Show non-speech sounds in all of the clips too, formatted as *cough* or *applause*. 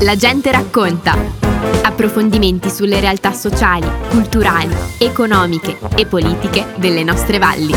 La gente racconta. Approfondimenti sulle realtà sociali, culturali, economiche e politiche delle nostre valli.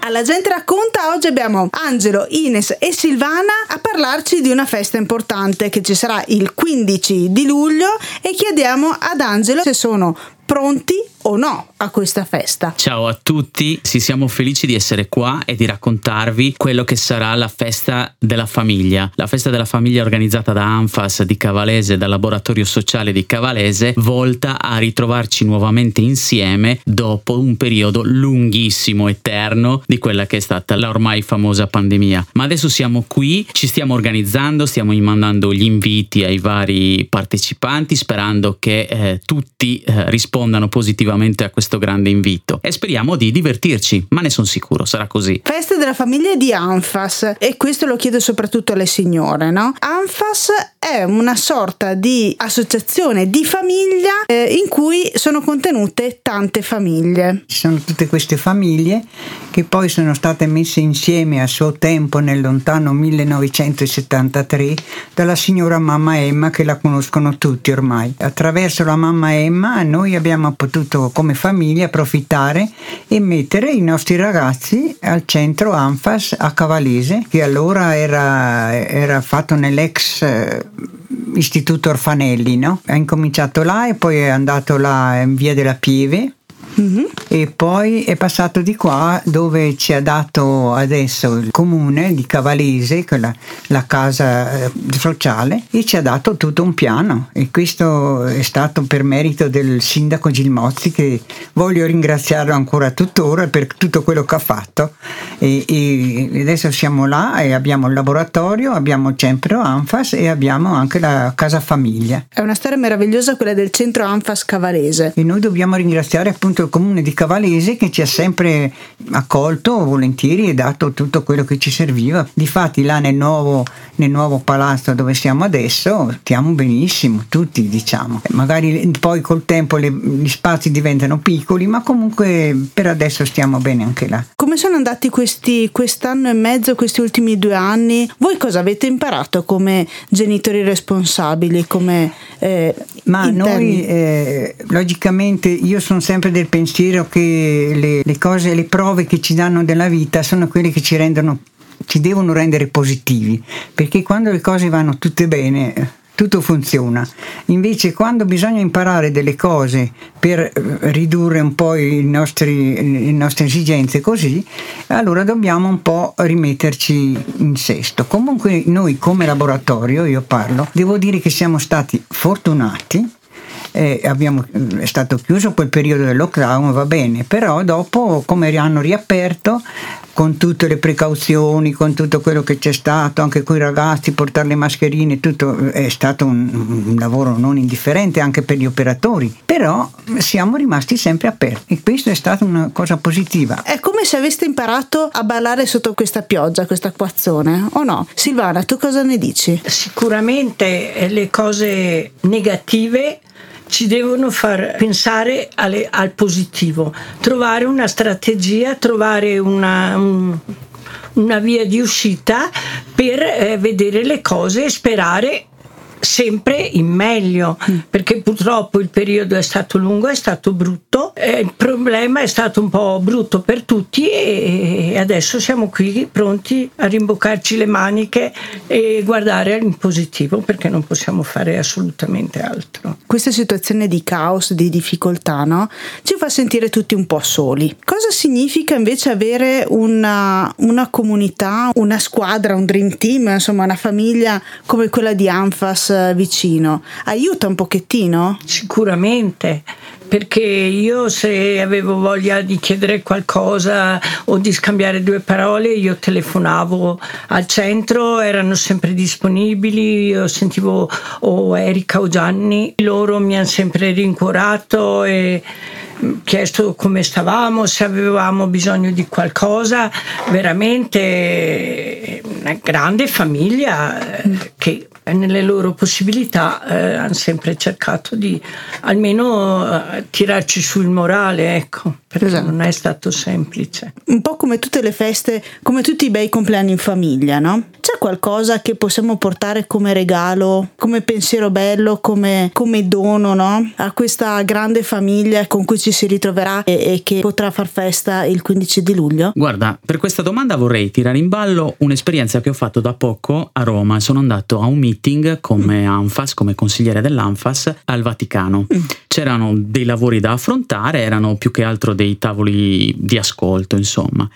Alla gente racconta, oggi abbiamo Angelo, Ines e Silvana a parlarci di una festa importante che ci sarà il 15 di luglio e chiediamo ad Angelo se sono pronti o no a questa festa. Ciao a tutti, sì, siamo felici di essere qua e di raccontarvi quello che sarà la festa della famiglia. La festa della famiglia organizzata da Anfas di Cavalese, dal laboratorio sociale di Cavalese, volta a ritrovarci nuovamente insieme dopo un periodo lunghissimo, eterno, di quella che è stata la ormai famosa pandemia. Ma adesso siamo qui, ci stiamo organizzando, stiamo mandando gli inviti ai vari partecipanti sperando che eh, tutti eh, rispondano positivamente a questo grande invito e speriamo di divertirci, ma ne sono sicuro, sarà così. Feste della famiglia di Anfas e questo lo chiedo soprattutto alle signore, no? Anfas è una sorta di associazione di famiglia eh, in cui sono contenute tante famiglie. Ci sono tutte queste famiglie che poi sono state messe insieme a suo tempo nel lontano 1973 dalla signora mamma Emma che la conoscono tutti ormai. Attraverso la mamma Emma noi abbiamo potuto come famiglia approfittare e mettere i nostri ragazzi al centro Anfas a Cavalese che allora era, era fatto nell'ex eh, istituto Orfanelli, no? Ha incominciato là e poi è andato là in via della Pieve Mm-hmm. E poi è passato di qua dove ci ha dato adesso il comune di Cavalese, la, la casa eh, sociale, e ci ha dato tutto un piano. E questo è stato per merito del sindaco Gilmozzi che voglio ringraziarlo ancora tuttora per tutto quello che ha fatto. E, e adesso siamo là e abbiamo il laboratorio, abbiamo centro Anfas e abbiamo anche la casa famiglia. È una storia meravigliosa quella del centro Anfas Cavalese. E noi dobbiamo ringraziare appunto comune di Cavalese che ci ha sempre accolto volentieri e dato tutto quello che ci serviva. Difatti là nel nuovo, nel nuovo palazzo dove siamo adesso stiamo benissimo, tutti diciamo. Magari poi col tempo le, gli spazi diventano piccoli, ma comunque per adesso stiamo bene anche là. Come sono andati questi quest'anno e mezzo, questi ultimi due anni? Voi cosa avete imparato come genitori responsabili? Come, eh, ma noi eh, logicamente io sono sempre del pensiero pensiero che le, le cose, le prove che ci danno della vita sono quelle che ci rendono ci devono rendere positivi, perché quando le cose vanno tutte bene, tutto funziona. Invece quando bisogna imparare delle cose per eh, ridurre un po' nostri, le nostre esigenze così, allora dobbiamo un po' rimetterci in sesto. Comunque noi come laboratorio, io parlo, devo dire che siamo stati fortunati eh, abbiamo, è stato chiuso quel periodo del lockdown, va bene, però dopo come hanno riaperto con tutte le precauzioni, con tutto quello che c'è stato, anche con i ragazzi, portare le mascherine, tutto è stato un, un, lavoro non indifferente anche per gli operatori, però siamo rimasti sempre aperti e questo è stata una cosa positiva. È come se aveste imparato a ballare sotto questa pioggia, questa acquazzone, o no? Silvana, tu cosa ne dici? Sicuramente le cose negative ci devono far pensare alle, al positivo, trovare una strategia, trovare una, un, una via di uscita per eh, vedere le cose e sperare sempre in meglio, mm. perché purtroppo il periodo è stato lungo, è stato brutto, eh, il problema è stato un po' brutto per tutti e adesso siamo qui pronti a rimboccarci le maniche e guardare in positivo perché non possiamo fare assolutamente altro. Questa situazione di caos, di difficoltà, no? ci fa sentire tutti un po' soli. Cosa significa invece avere una, una comunità, una squadra, un dream team, insomma una famiglia come quella di Anfas vicino, aiuta un pochettino? Sicuramente, perché io se avevo voglia di chiedere qualcosa o di scambiare due parole, io telefonavo al centro, erano sempre disponibili, io sentivo o Erika o Gianni, loro mi hanno sempre rincuorato e chiesto come stavamo, se avevamo bisogno di qualcosa, veramente una grande famiglia eh, che nelle loro possibilità eh, hanno sempre cercato di almeno eh, tirarci sul morale, ecco, perché esatto. non è stato semplice. Un po' come tutte le feste, come tutti i bei compleanni in famiglia, no? C'è qualcosa che possiamo portare come regalo, come pensiero bello, come, come dono, no? A questa grande famiglia con cui ci si ritroverà e, e che potrà far festa il 15 di luglio? Guarda, per questa domanda vorrei tirare in ballo un'esperienza che ho fatto da poco a Roma. Sono andato a un meeting come ANFAS, come consigliere dell'ANFAS al Vaticano. Mm. C'erano dei lavori da affrontare, erano più che altro dei tavoli di ascolto, insomma.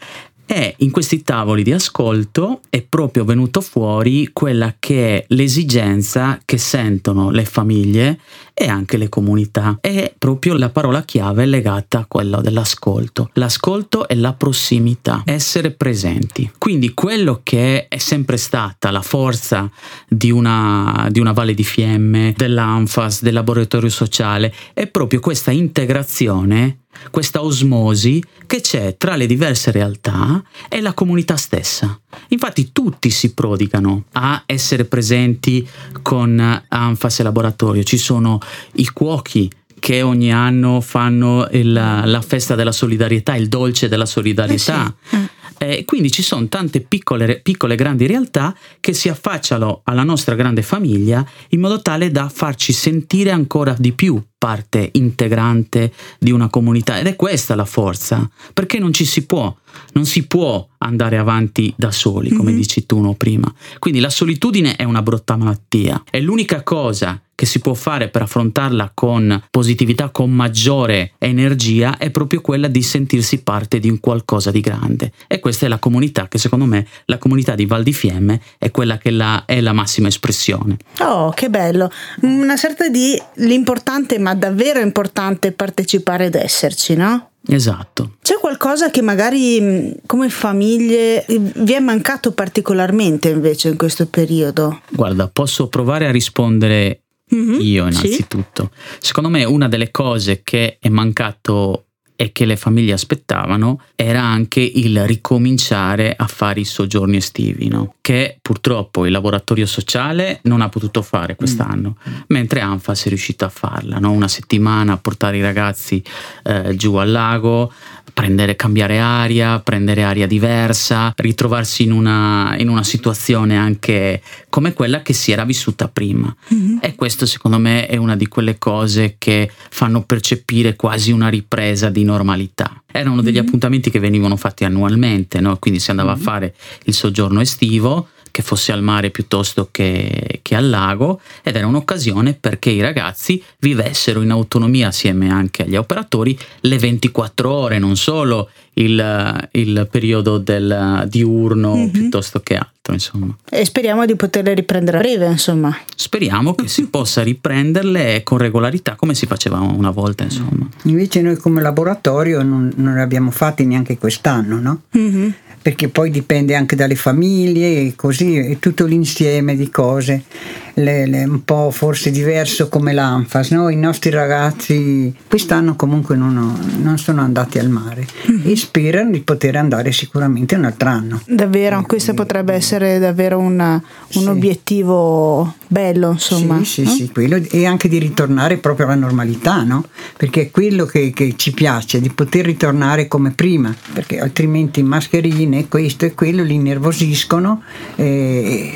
E in questi tavoli di ascolto è proprio venuto fuori quella che è l'esigenza che sentono le famiglie e anche le comunità. È proprio la parola chiave legata a quella dell'ascolto. L'ascolto è la prossimità, essere presenti. Quindi quello che è sempre stata la forza di una, di una Valle di Fiemme, dell'ANFAS, del laboratorio sociale, è proprio questa integrazione questa osmosi che c'è tra le diverse realtà e la comunità stessa. Infatti tutti si prodigano a essere presenti con Anfas Laboratorio, ci sono i cuochi che ogni anno fanno il, la festa della solidarietà, il dolce della solidarietà. Eh sì. Eh, quindi ci sono tante piccole, piccole grandi realtà che si affacciano alla nostra grande famiglia in modo tale da farci sentire ancora di più parte integrante di una comunità ed è questa la forza, perché non ci si può, non si può andare avanti da soli, come mm-hmm. dici tu no, prima. Quindi la solitudine è una brutta malattia, è l'unica cosa che si può fare per affrontarla con positività, con maggiore energia, è proprio quella di sentirsi parte di un qualcosa di grande. E questa è la comunità che secondo me, la comunità di Val di Fiemme, è quella che la, è la massima espressione. Oh, che bello! Una sorta di l'importante, ma davvero importante partecipare ed esserci, no? Esatto. C'è qualcosa che magari come famiglie vi è mancato particolarmente invece in questo periodo? Guarda, posso provare a rispondere mm-hmm, io innanzitutto. Sì. Secondo me una delle cose che è mancato e che le famiglie aspettavano era anche il ricominciare a fare i soggiorni estivi, no? che purtroppo il laboratorio sociale non ha potuto fare quest'anno, mm. mentre ANFAS è riuscito a farla, no? una settimana a portare i ragazzi eh, giù al lago, prendere, cambiare aria, prendere aria diversa, ritrovarsi in una, in una situazione anche come quella che si era vissuta prima. Mm-hmm. E questo secondo me è una di quelle cose che fanno percepire quasi una ripresa di normalità. Erano degli mm-hmm. appuntamenti che venivano fatti annualmente, no? quindi si andava mm-hmm. a fare il soggiorno estivo che fosse al mare piuttosto che, che, al lago ed era un'occasione perché i ragazzi vivessero in autonomia assieme anche agli operatori le 24 ore, non solo il, il periodo del diurno mm-hmm. piuttosto che altro. Insomma. E speriamo di poterle riprendere a breve, insomma. Speriamo che si possa riprenderle con regolarità come si faceva una volta, insomma. Invece noi come laboratorio non, non le abbiamo fatti neanche quest'anno, no? Mm-hmm perché poi dipende anche dalle famiglie e così, è tutto l'insieme di cose le, le, un po' forse diverso come l'ANFAS. No? I nostri ragazzi quest'anno comunque non, non sono andati al mare mm-hmm. e sperano di poter andare sicuramente un altro anno. Davvero, e, questo potrebbe essere davvero una, un sì. obiettivo bello, insomma. Sì, sì, no? sì, quello, e anche di ritornare proprio alla normalità, no? Perché è quello che, che ci piace, di poter ritornare come prima, perché altrimenti mascherine, questo e quello li innervosiscono e,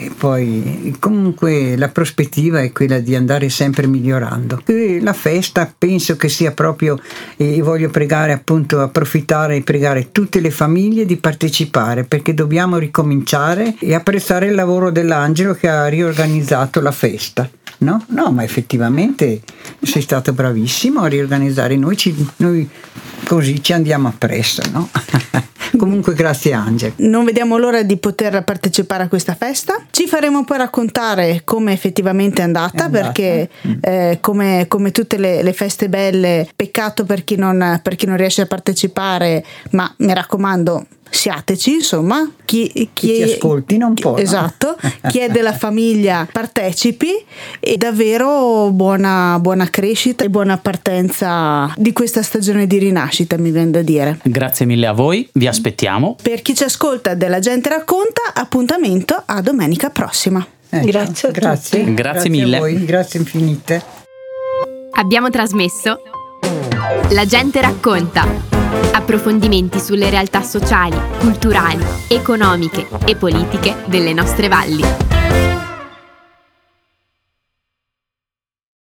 e poi comunque la la prospettiva è quella di andare sempre migliorando. E la festa penso che sia proprio, e voglio pregare appunto, approfittare e pregare tutte le famiglie di partecipare perché dobbiamo ricominciare e apprezzare il lavoro dell'angelo che ha riorganizzato la festa. No? no, ma effettivamente sei stato bravissimo a riorganizzare noi, ci, noi così ci andiamo appresso, no? *laughs* Comunque grazie Angel. Non vediamo l'ora di poter partecipare a questa festa. Ci faremo poi raccontare come effettivamente è andata, è andata. perché mm. eh, come, come, tutte le, le, feste belle, peccato per chi, non, per chi non riesce a partecipare, ma mi raccomando siateci, insomma, chi, chi, chi ti ascoltino un po'. Esatto, no? *laughs* chi è della famiglia partecipi e davvero buona, buona crescita e buona partenza di questa stagione di rinascita, mi viene da dire. Grazie mille a voi, vi aspettiamo. Per chi ci ascolta della gente racconta, appuntamento a domenica prossima. Ecco, Grazie a grazie. tutti. Grazie mille. a voi, grazie infinite. Abbiamo trasmesso La gente racconta. Approfondimenti sulle realtà sociali, culturali, economiche e politiche delle nostre valli.